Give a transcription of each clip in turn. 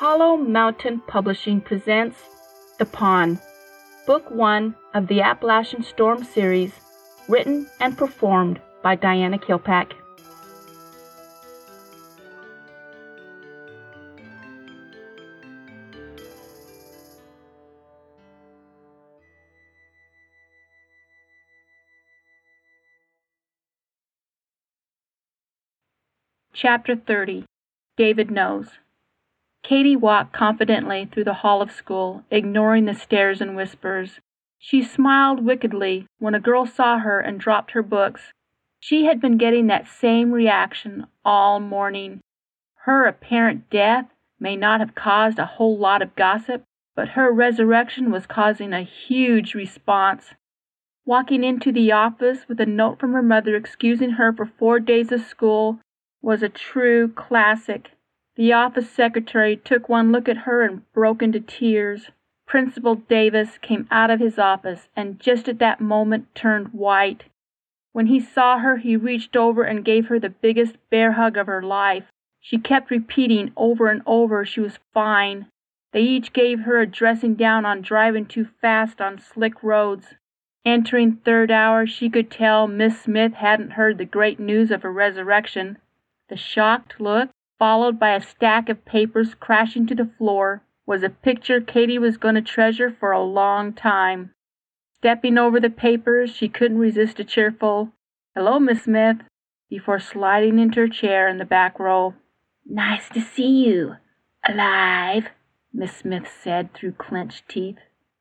Hollow Mountain Publishing presents The Pawn, Book One of the Appalachian Storm series, written and performed by Diana Kilpack. Chapter 30 David Knows Katy walked confidently through the hall of school, ignoring the stares and whispers. She smiled wickedly when a girl saw her and dropped her books. She had been getting that same reaction all morning. Her apparent death may not have caused a whole lot of gossip, but her resurrection was causing a huge response. Walking into the office with a note from her mother excusing her for four days of school was a true classic. The office secretary took one look at her and broke into tears. Principal Davis came out of his office and just at that moment turned white. When he saw her, he reached over and gave her the biggest bear hug of her life. She kept repeating over and over she was fine. They each gave her a dressing down on driving too fast on slick roads. Entering third hour, she could tell Miss Smith hadn't heard the great news of her resurrection. The shocked look, followed by a stack of papers crashing to the floor, was a picture Katy was going to treasure for a long time. Stepping over the papers, she couldn't resist a cheerful, Hello, Miss Smith, before sliding into her chair in the back row. Nice to see you. Alive, Miss Smith said through clenched teeth.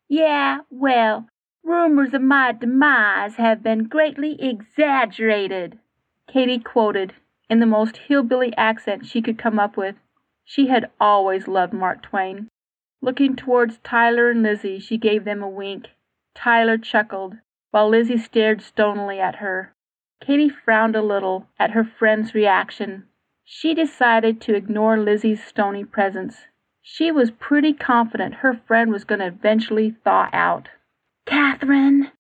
Yeah, well, rumors of my demise have been greatly exaggerated, Katy quoted in the most hillbilly accent she could come up with. She had always loved Mark Twain. Looking towards Tyler and Lizzie, she gave them a wink. Tyler chuckled, while Lizzie stared stonily at her. Katy frowned a little at her friend's reaction. She decided to ignore Lizzie's stony presence. She was pretty confident her friend was going to eventually thaw out. Catherine,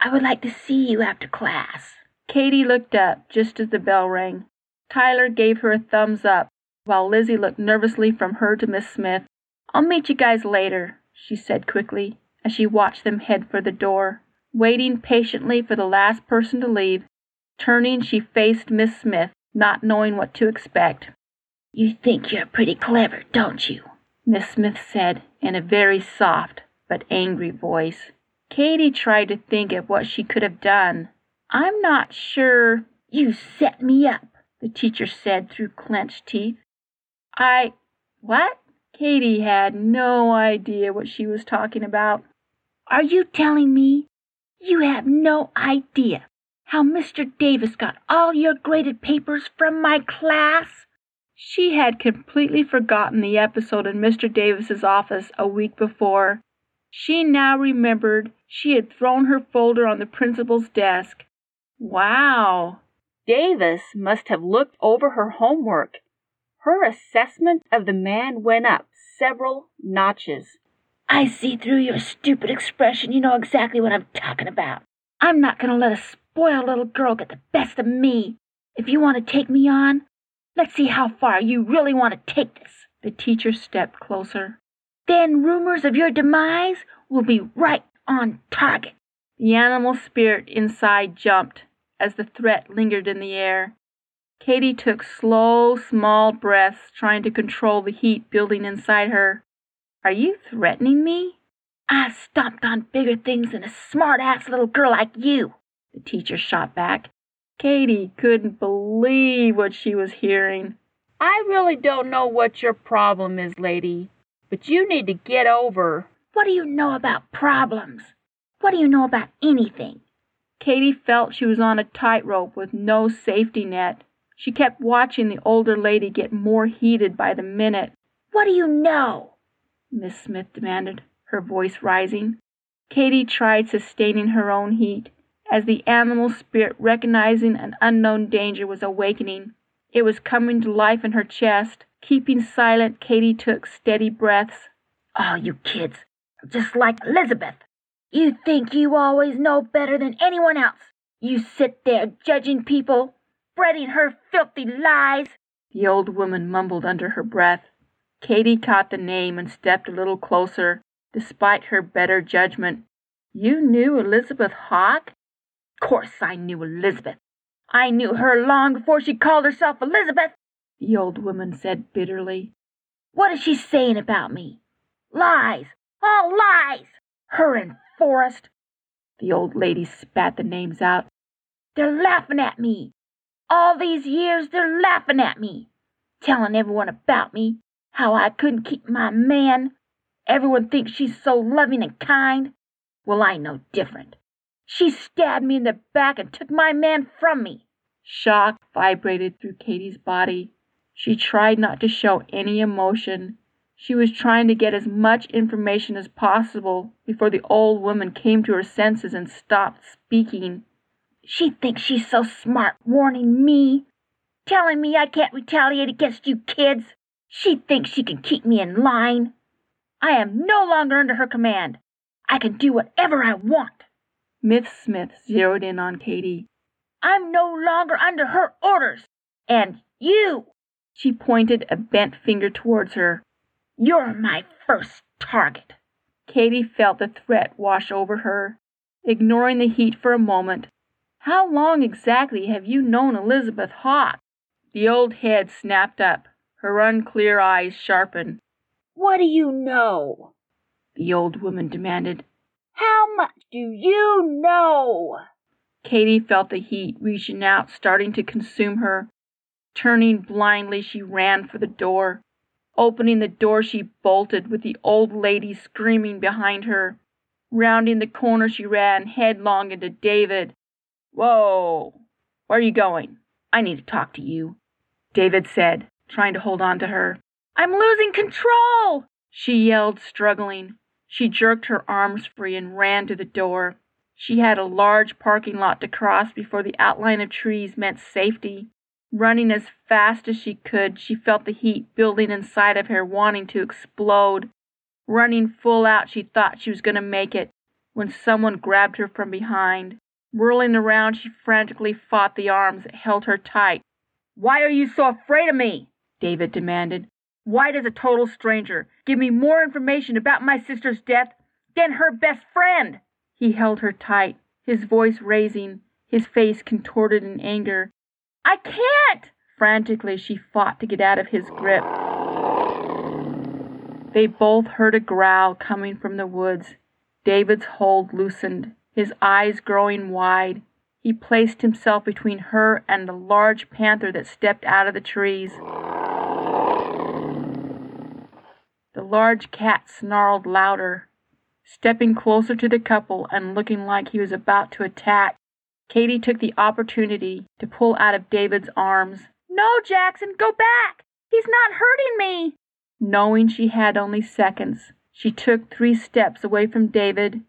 I would like to see you after class. Katy looked up just as the bell rang. Tyler gave her a thumbs up, while Lizzie looked nervously from her to Miss Smith. I'll meet you guys later, she said quickly, as she watched them head for the door. Waiting patiently for the last person to leave, turning, she faced Miss Smith, not knowing what to expect. You think you're pretty clever, don't you? Miss Smith said in a very soft but angry voice. Katy tried to think of what she could have done. I'm not sure. You set me up, the teacher said through clenched teeth. I. What? Katy had no idea what she was talking about. Are you telling me you have no idea how Mr. Davis got all your graded papers from my class? She had completely forgotten the episode in Mr. Davis's office a week before. She now remembered she had thrown her folder on the principal's desk. Wow! Davis must have looked over her homework. Her assessment of the man went up several notches. I see through your stupid expression. You know exactly what I'm talking about. I'm not going to let a spoiled little girl get the best of me. If you want to take me on, let's see how far you really want to take this. The teacher stepped closer. Then rumors of your demise will be right on target. The animal spirit inside jumped as the threat lingered in the air. Katy took slow, small breaths, trying to control the heat building inside her. Are you threatening me? I stomped on bigger things than a smart ass little girl like you, the teacher shot back. Katy couldn't believe what she was hearing. I really don't know what your problem is, lady, but you need to get over. What do you know about problems? What do you know about anything? Katy felt she was on a tightrope with no safety net. She kept watching the older lady get more heated by the minute. What do you know? Miss Smith demanded, her voice rising. Katy tried sustaining her own heat, as the animal spirit, recognizing an unknown danger, was awakening. It was coming to life in her chest. Keeping silent, Katy took steady breaths. Oh, you kids are just like Elizabeth. You think you always know better than anyone else. You sit there judging people, spreading her filthy lies. The old woman mumbled under her breath. Katy caught the name and stepped a little closer, despite her better judgment. You knew Elizabeth Hawk? Course I knew Elizabeth. I knew her long before she called herself Elizabeth, the old woman said bitterly. What is she saying about me? Lies! All lies! Her and Forrest. The old lady spat the names out. They're laughing at me. All these years they're laughing at me. Telling everyone about me, how I couldn't keep my man. Everyone thinks she's so loving and kind. Well, I know different. She stabbed me in the back and took my man from me. Shock vibrated through Katy's body. She tried not to show any emotion. She was trying to get as much information as possible before the old woman came to her senses and stopped speaking. She thinks she's so smart, warning me, telling me I can't retaliate against you kids. She thinks she can keep me in line. I am no longer under her command. I can do whatever I want. Miss Smith zeroed in on Katy. I'm no longer under her orders. And you, she pointed a bent finger towards her, you're my first target. Katy felt the threat wash over her. Ignoring the heat for a moment, how long exactly have you known Elizabeth Hawk? The old head snapped up, her unclear eyes sharpened. What do you know? The old woman demanded. How much do you know? Katy felt the heat reaching out, starting to consume her. Turning blindly, she ran for the door. Opening the door, she bolted, with the old lady screaming behind her. Rounding the corner, she ran headlong into David. Whoa! Where are you going? I need to talk to you, David said, trying to hold on to her. I'm losing control! She yelled, struggling. She jerked her arms free and ran to the door. She had a large parking lot to cross before the outline of trees meant safety. Running as fast as she could, she felt the heat building inside of her, wanting to explode. Running full out, she thought she was going to make it when someone grabbed her from behind. Whirling around, she frantically fought the arms that held her tight. Why are you so afraid of me? David demanded. Why does a total stranger give me more information about my sister's death than her best friend? He held her tight, his voice raising, his face contorted in anger. I can't! Frantically, she fought to get out of his grip. They both heard a growl coming from the woods. David's hold loosened, his eyes growing wide. He placed himself between her and the large panther that stepped out of the trees. The large cat snarled louder. Stepping closer to the couple and looking like he was about to attack, Katy took the opportunity to pull out of David's arms. No, Jackson, go back! He's not hurting me! Knowing she had only seconds, she took three steps away from David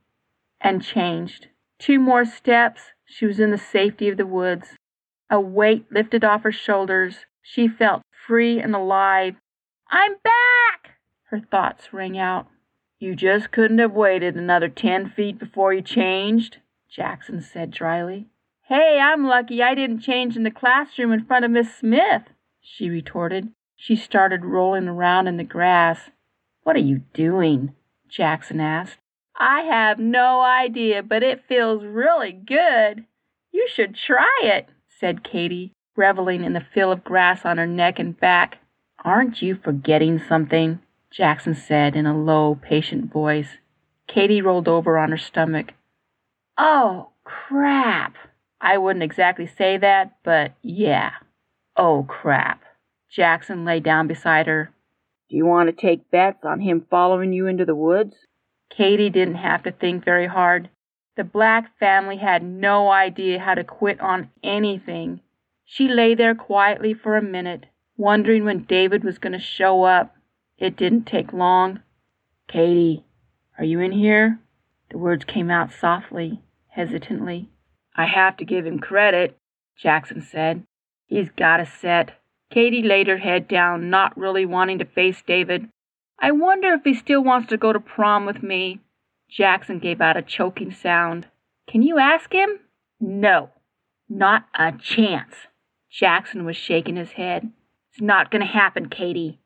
and changed. Two more steps, she was in the safety of the woods. A weight lifted off her shoulders. She felt free and alive. I'm back! her thoughts rang out. You just couldn't have waited another ten feet before you changed, Jackson said dryly. Hey, I'm lucky I didn't change in the classroom in front of Miss Smith, she retorted. She started rolling around in the grass. What are you doing? Jackson asked. I have no idea, but it feels really good. You should try it, said Katy, reveling in the feel of grass on her neck and back. Aren't you forgetting something? Jackson said in a low, patient voice. Katy rolled over on her stomach. Oh, crap. I wouldn't exactly say that, but yeah. Oh, crap. Jackson lay down beside her. Do you want to take bets on him following you into the woods? Katy didn't have to think very hard. The Black family had no idea how to quit on anything. She lay there quietly for a minute, wondering when David was going to show up. It didn't take long. Katy, are you in here? The words came out softly, hesitantly. I have to give him credit, Jackson said. He's got a set. Katy laid her head down, not really wanting to face David. I wonder if he still wants to go to prom with me. Jackson gave out a choking sound. Can you ask him? No, not a chance. Jackson was shaking his head. It's not going to happen, Katy.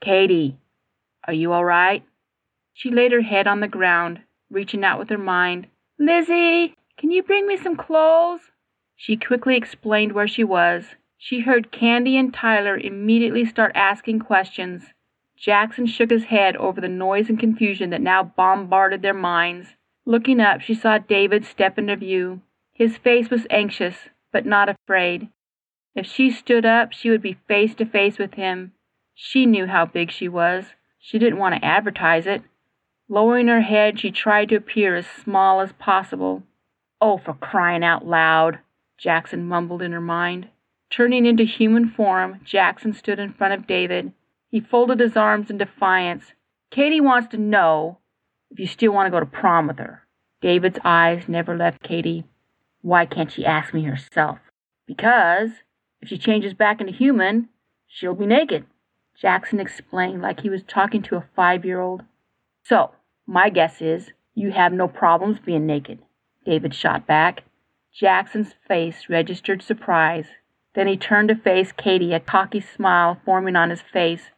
Katy, Are you all right? She laid her head on the ground, reaching out with her mind. Lizzie, can you bring me some clothes? She quickly explained where she was. She heard Candy and Tyler immediately start asking questions. Jackson shook his head over the noise and confusion that now bombarded their minds. Looking up, she saw David step into view. His face was anxious, but not afraid. If she stood up, she would be face to face with him. She knew how big she was. She didn't want to advertise it. Lowering her head, she tried to appear as small as possible. Oh, for crying out loud, Jackson mumbled in her mind. Turning into human form, Jackson stood in front of David. He folded his arms in defiance. Katie wants to know if you still want to go to prom with her. David's eyes never left Katie. Why can't she ask me herself? Because if she changes back into human, she'll be naked. Jackson explained like he was talking to a five year old. So, my guess is you have no problems being naked. David shot back. Jackson's face registered surprise. Then he turned to face Katie, a cocky smile forming on his face.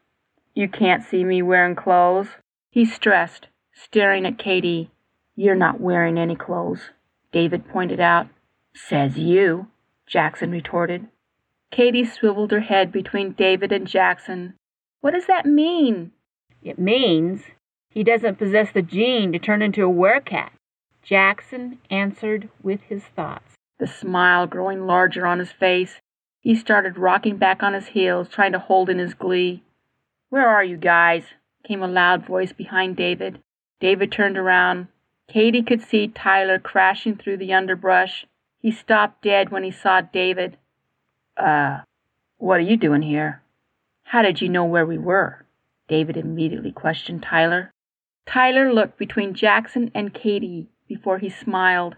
You can't see me wearing clothes? He stressed, staring at Katie. You're not wearing any clothes, David pointed out. Says you, Jackson retorted. Katie swiveled her head between David and Jackson. What does that mean? It means he doesn't possess the gene to turn into a werecat. Jackson answered with his thoughts. The smile growing larger on his face, he started rocking back on his heels, trying to hold in his glee. Where are you guys? came a loud voice behind David. David turned around. Katie could see Tyler crashing through the underbrush. He stopped dead when he saw David. Uh, what are you doing here? How did you know where we were? David immediately questioned Tyler. Tyler looked between Jackson and Katie before he smiled.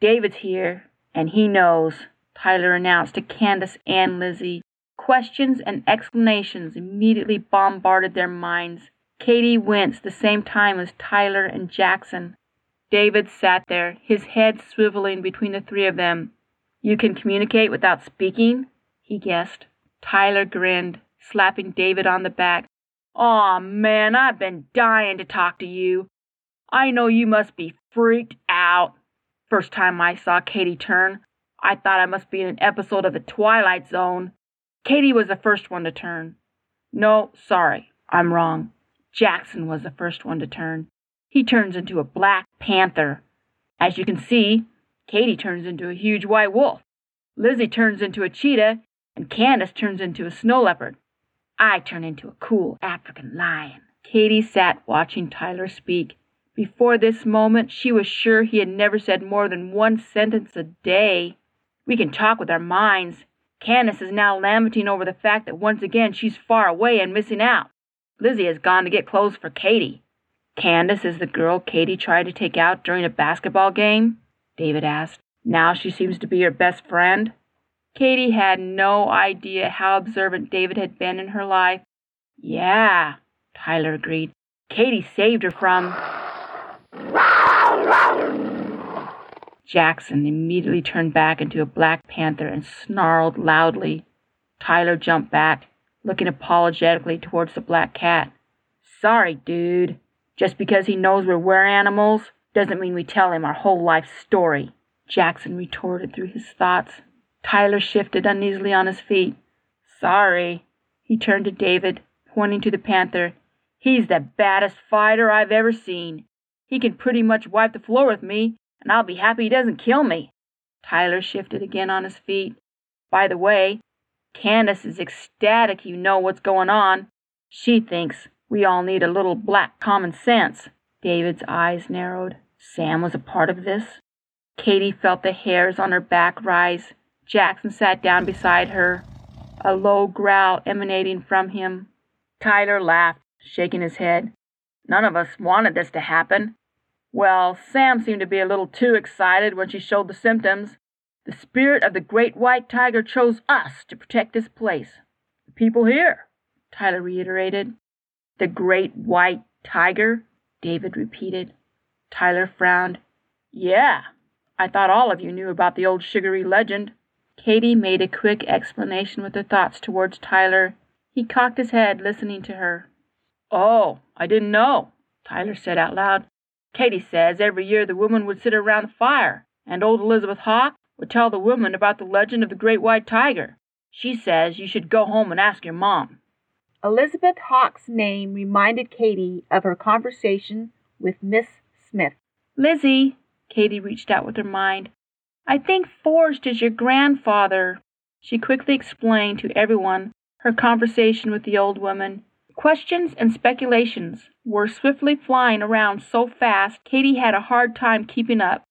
David's here, and he knows, Tyler announced to Candace and Lizzie. Questions and explanations immediately bombarded their minds. Katie winced the same time as Tyler and Jackson. David sat there, his head swiveling between the three of them. You can communicate without speaking? he guessed. Tyler grinned, slapping David on the back. Aw, man, I've been dying to talk to you. I know you must be freaked out. First time I saw Katie turn, I thought I must be in an episode of The Twilight Zone. Katie was the first one to turn. No, sorry, I'm wrong. Jackson was the first one to turn. He turns into a black panther. As you can see, Katie turns into a huge white wolf. Lizzie turns into a cheetah, and Candace turns into a snow leopard. I turn into a cool African lion. Katie sat watching Tyler speak. Before this moment, she was sure he had never said more than one sentence a day. We can talk with our minds. Candace is now lamenting over the fact that once again she's far away and missing out. Lizzie has gone to get clothes for Katie. Candace is the girl Katie tried to take out during a basketball game? David asked. Now she seems to be your best friend? Katie had no idea how observant David had been in her life. Yeah, Tyler agreed. Katie saved her from. Jackson immediately turned back into a black panther and snarled loudly. Tyler jumped back, looking apologetically towards the black cat. Sorry, dude. Just because he knows we're were animals doesn't mean we tell him our whole life story. Jackson retorted through his thoughts. Tyler shifted uneasily on his feet. Sorry. He turned to David, pointing to the panther. He's the baddest fighter I've ever seen. He can pretty much wipe the floor with me, and I'll be happy he doesn't kill me. Tyler shifted again on his feet. By the way, Candace is ecstatic you know what's going on. She thinks we all need a little black common sense. David's eyes narrowed. Sam was a part of this. Katie felt the hairs on her back rise. Jackson sat down beside her, a low growl emanating from him. Tyler laughed, shaking his head. None of us wanted this to happen. Well, Sam seemed to be a little too excited when she showed the symptoms. The spirit of the great white tiger chose us to protect this place. The people here, Tyler reiterated. The great white tiger, David repeated. Tyler frowned. Yeah, I thought all of you knew about the old sugary legend. Katie made a quick explanation with her thoughts towards Tyler. He cocked his head, listening to her. Oh, I didn't know, Tyler said out loud. Katie says every year the women would sit around the fire, and old Elizabeth Hawk would tell the women about the legend of the great white tiger. She says you should go home and ask your mom. Elizabeth Hawk's name reminded Katie of her conversation with Miss Smith. Lizzie, Katie reached out with her mind, I think Forrest is your grandfather. She quickly explained to everyone her conversation with the old woman. Questions and speculations were swiftly flying around so fast Katie had a hard time keeping up.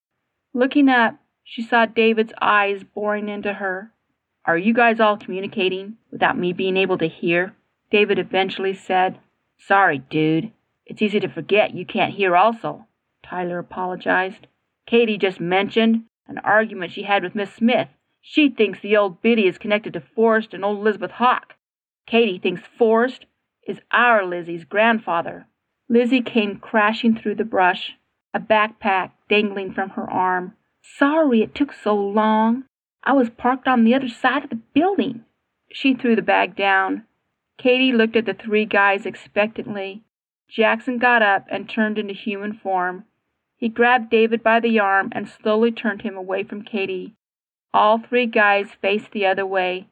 Looking up, she saw David's eyes boring into her. Are you guys all communicating without me being able to hear? David eventually said. Sorry, dude. It's easy to forget you can't hear also. Tyler apologized. Katie just mentioned an argument she had with Miss Smith. She thinks the old biddy is connected to Forrest and old Elizabeth Hawk. Katie thinks Forrest is our Lizzie's grandfather. Lizzie came crashing through the brush, a backpack dangling from her arm. Sorry it took so long. I was parked on the other side of the building. She threw the bag down. Katie looked at the three guys expectantly. Jackson got up and turned into human form. He grabbed David by the arm and slowly turned him away from Katie. All three guys faced the other way.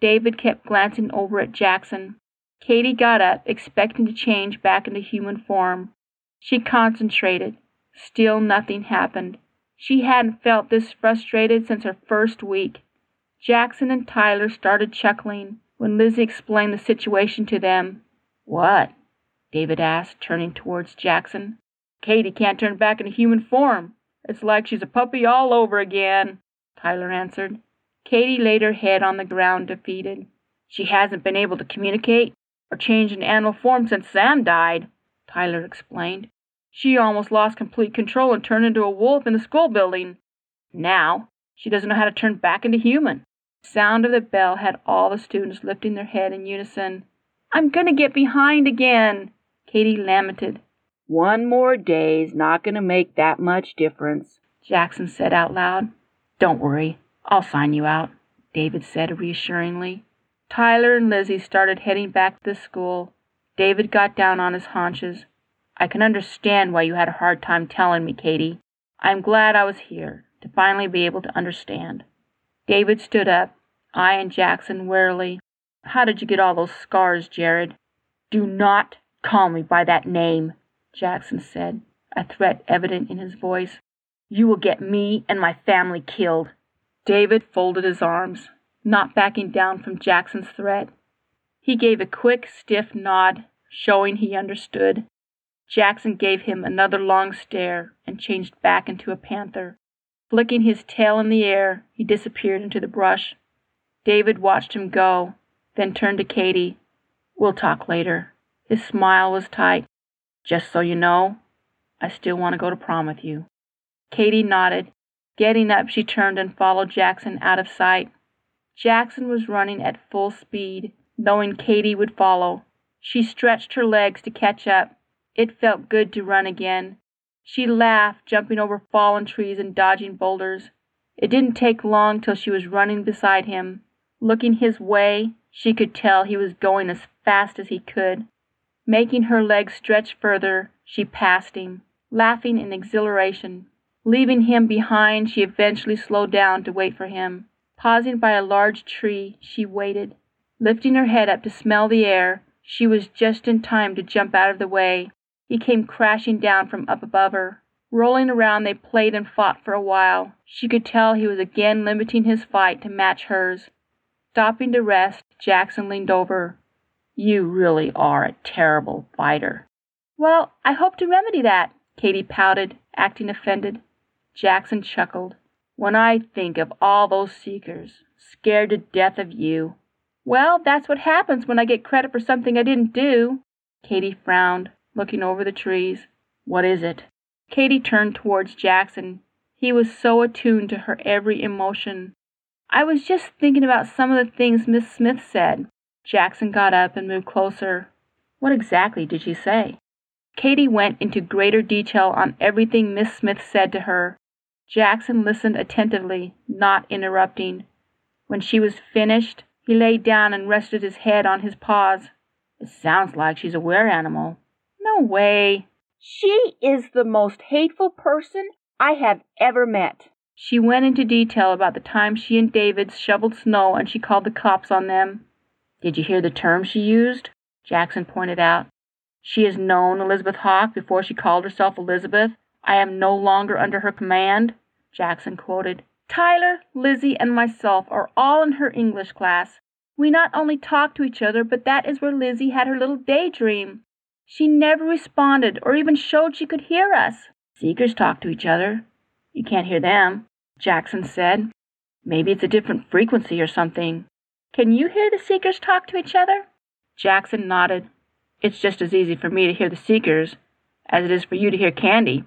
David kept glancing over at Jackson. Katie got up, expecting to change back into human form. She concentrated. Still nothing happened. She hadn't felt this frustrated since her first week. Jackson and Tyler started chuckling when Lizzie explained the situation to them. What? David asked, turning towards Jackson. Katie can't turn back into human form. It's like she's a puppy all over again, Tyler answered. Katie laid her head on the ground, defeated. She hasn't been able to communicate or change in animal form since Sam died, Tyler explained. She almost lost complete control and turned into a wolf in the school building. Now, she doesn't know how to turn back into human. Sound of the bell had all the students lifting their head in unison. I'm going to get behind again, Katie lamented. One more day's not going to make that much difference, Jackson said out loud. Don't worry, I'll sign you out, David said reassuringly. Tyler and Lizzie started heading back to the school. David got down on his haunches. I can understand why you had a hard time telling me, Katie. I'm glad I was here to finally be able to understand. David stood up, eyeing Jackson warily. How did you get all those scars, Jared? Do not call me by that name, Jackson said, a threat evident in his voice. You will get me and my family killed. David folded his arms, not backing down from Jackson's threat. He gave a quick, stiff nod, showing he understood. Jackson gave him another long stare and changed back into a panther. Flicking his tail in the air, he disappeared into the brush. David watched him go, then turned to Katie. We'll talk later. His smile was tight. Just so you know, I still want to go to prom with you. Katie nodded. Getting up, she turned and followed Jackson out of sight. Jackson was running at full speed, knowing Katie would follow. She stretched her legs to catch up. It felt good to run again. She laughed, jumping over fallen trees and dodging boulders. It didn't take long till she was running beside him. Looking his way, she could tell he was going as fast as he could. Making her legs stretch further, she passed him, laughing in exhilaration. Leaving him behind, she eventually slowed down to wait for him. Pausing by a large tree, she waited. Lifting her head up to smell the air, she was just in time to jump out of the way. He came crashing down from up above her. Rolling around, they played and fought for a while. She could tell he was again limiting his fight to match hers. Stopping to rest, Jackson leaned over. You really are a terrible fighter. Well, I hope to remedy that, Katie pouted, acting offended. Jackson chuckled. When I think of all those seekers, scared to death of you. Well, that's what happens when I get credit for something I didn't do. Katie frowned, looking over the trees. What is it? Katie turned towards Jackson. He was so attuned to her every emotion. I was just thinking about some of the things Miss Smith said. Jackson got up and moved closer. What exactly did she say? Katie went into greater detail on everything Miss Smith said to her. Jackson listened attentively, not interrupting. When she was finished, he lay down and rested his head on his paws. It sounds like she's a were animal. No way. She is the most hateful person I have ever met. She went into detail about the time she and David shoveled snow and she called the cops on them. Did you hear the term she used? Jackson pointed out. She has known Elizabeth Hawk before she called herself Elizabeth. I am no longer under her command, Jackson quoted. Tyler, Lizzie, and myself are all in her English class. We not only talk to each other, but that is where Lizzie had her little daydream. She never responded or even showed she could hear us. Seekers talk to each other. You can't hear them, Jackson said. Maybe it's a different frequency or something. Can you hear the seekers talk to each other? Jackson nodded. It's just as easy for me to hear the seekers as it is for you to hear Candy.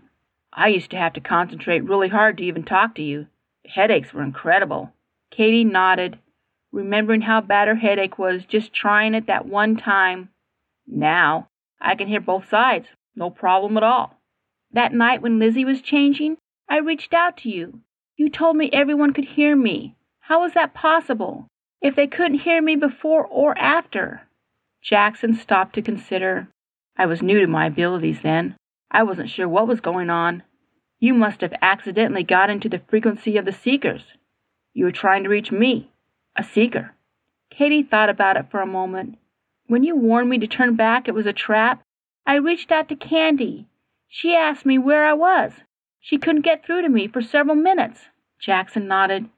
I used to have to concentrate really hard to even talk to you. The headaches were incredible. Katy nodded, remembering how bad her headache was just trying it that one time. Now, I can hear both sides, no problem at all. That night when Lizzie was changing, I reached out to you. You told me everyone could hear me. How was that possible? If they couldn't hear me before or after? Jackson stopped to consider. I was new to my abilities then. I wasn't sure what was going on. You must have accidentally got into the frequency of the seekers. You were trying to reach me, a seeker. Katy thought about it for a moment. When you warned me to turn back, it was a trap. I reached out to Candy. She asked me where I was. She couldn't get through to me for several minutes. Jackson nodded.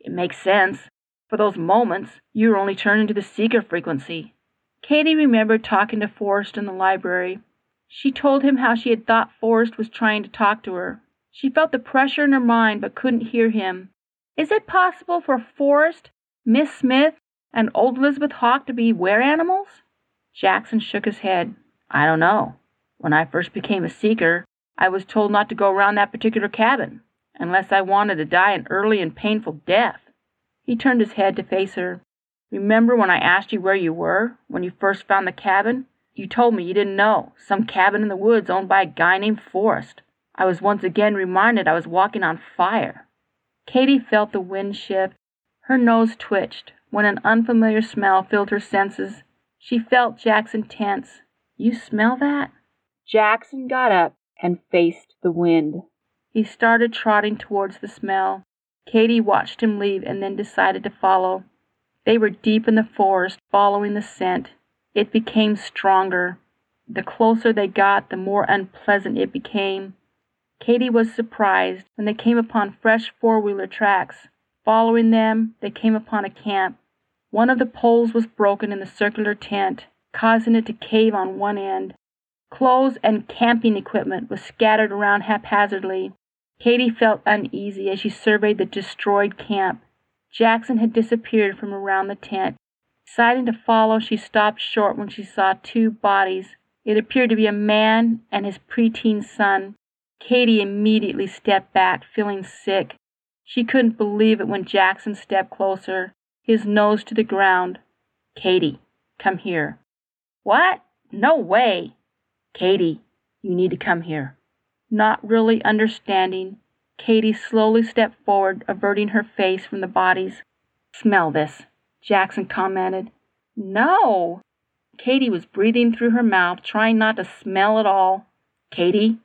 It makes sense. For those moments, you were only turning to the seeker frequency. Katy remembered talking to Forrest in the library. She told him how she had thought Forrest was trying to talk to her. She felt the pressure in her mind but couldn't hear him. Is it possible for Forrest, Miss Smith, and old Elizabeth Hawk to be were animals? Jackson shook his head. I don't know. When I first became a seeker, I was told not to go around that particular cabin, unless I wanted to die an early and painful death. He turned his head to face her. Remember when I asked you where you were, when you first found the cabin? You told me you didn't know. Some cabin in the woods owned by a guy named Forrest. I was once again reminded I was walking on fire. Katy felt the wind shift. Her nose twitched when an unfamiliar smell filled her senses. She felt Jackson tense. You smell that? Jackson got up and faced the wind. He started trotting towards the smell. Katy watched him leave and then decided to follow. They were deep in the forest, following the scent. It became stronger. The closer they got, the more unpleasant it became. Katy was surprised when they came upon fresh four wheeler tracks. Following them, they came upon a camp. One of the poles was broken in the circular tent, causing it to cave on one end. Clothes and camping equipment was scattered around haphazardly. Katy felt uneasy as she surveyed the destroyed camp. Jackson had disappeared from around the tent. Deciding to follow, she stopped short when she saw two bodies. It appeared to be a man and his preteen son. Katy immediately stepped back, feeling sick. She couldn't believe it when Jackson stepped closer, his nose to the ground. Katy, come here. What? No way. Katy, you need to come here. Not really understanding, Katy slowly stepped forward, averting her face from the bodies. Smell this, Jackson commented. No. Katy was breathing through her mouth, trying not to smell at all. Katy,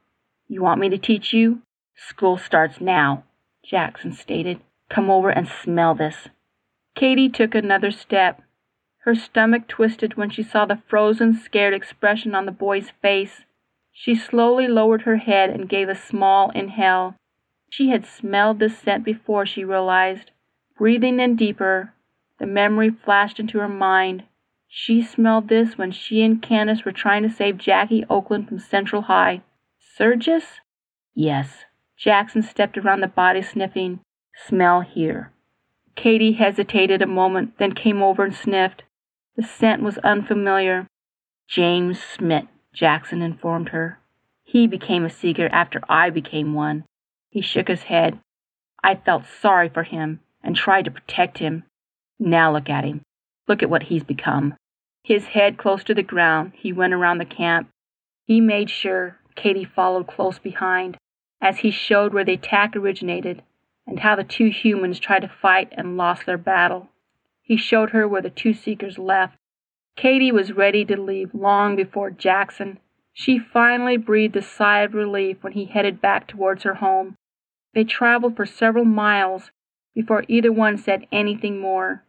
you want me to teach you? School starts now, Jackson stated. Come over and smell this. Katy took another step. Her stomach twisted when she saw the frozen, scared expression on the boy's face. She slowly lowered her head and gave a small inhale. She had smelled this scent before, she realized. Breathing in deeper, the memory flashed into her mind. She smelled this when she and Candace were trying to save Jackie Oakland from Central High. Surges? Yes. Jackson stepped around the body, sniffing. Smell here. Katy hesitated a moment, then came over and sniffed. The scent was unfamiliar. James Smith, Jackson informed her. He became a seeker after I became one. He shook his head. I felt sorry for him and tried to protect him. Now look at him. Look at what he's become. His head close to the ground, he went around the camp. He made sure Katy followed close behind as he showed where the attack originated and how the two humans tried to fight and lost their battle. He showed her where the two seekers left. Katy was ready to leave long before Jackson. She finally breathed a sigh of relief when he headed back towards her home. They traveled for several miles before either one said anything more.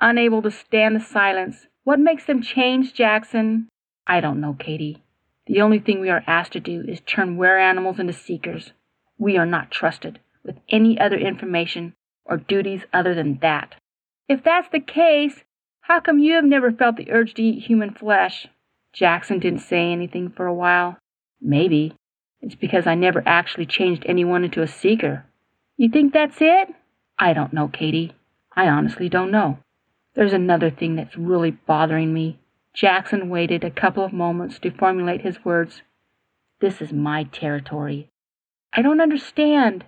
Unable to stand the silence, what makes them change, Jackson? I don't know, Katy. The only thing we are asked to do is turn were animals into seekers. We are not trusted with any other information or duties other than that. If that's the case, how come you have never felt the urge to eat human flesh? Jackson didn't say anything for a while. Maybe it's because I never actually changed anyone into a seeker. You think that's it? I don't know, Katy. I honestly don't know. There's another thing that's really bothering me. Jackson waited a couple of moments to formulate his words. This is my territory. I don't understand.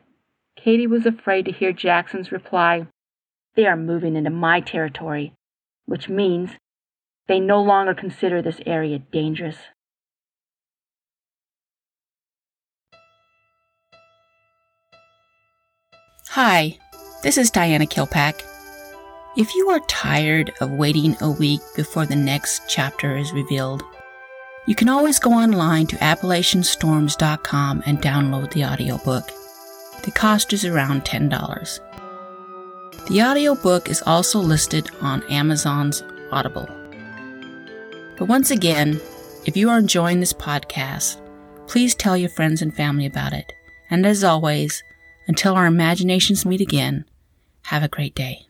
Katy was afraid to hear Jackson's reply. They are moving into my territory, which means they no longer consider this area dangerous. Hi, this is Diana Kilpack. If you are tired of waiting a week before the next chapter is revealed, you can always go online to AppalachianStorms.com and download the audiobook. The cost is around $10. The audiobook is also listed on Amazon's Audible. But once again, if you are enjoying this podcast, please tell your friends and family about it. And as always, until our imaginations meet again, have a great day.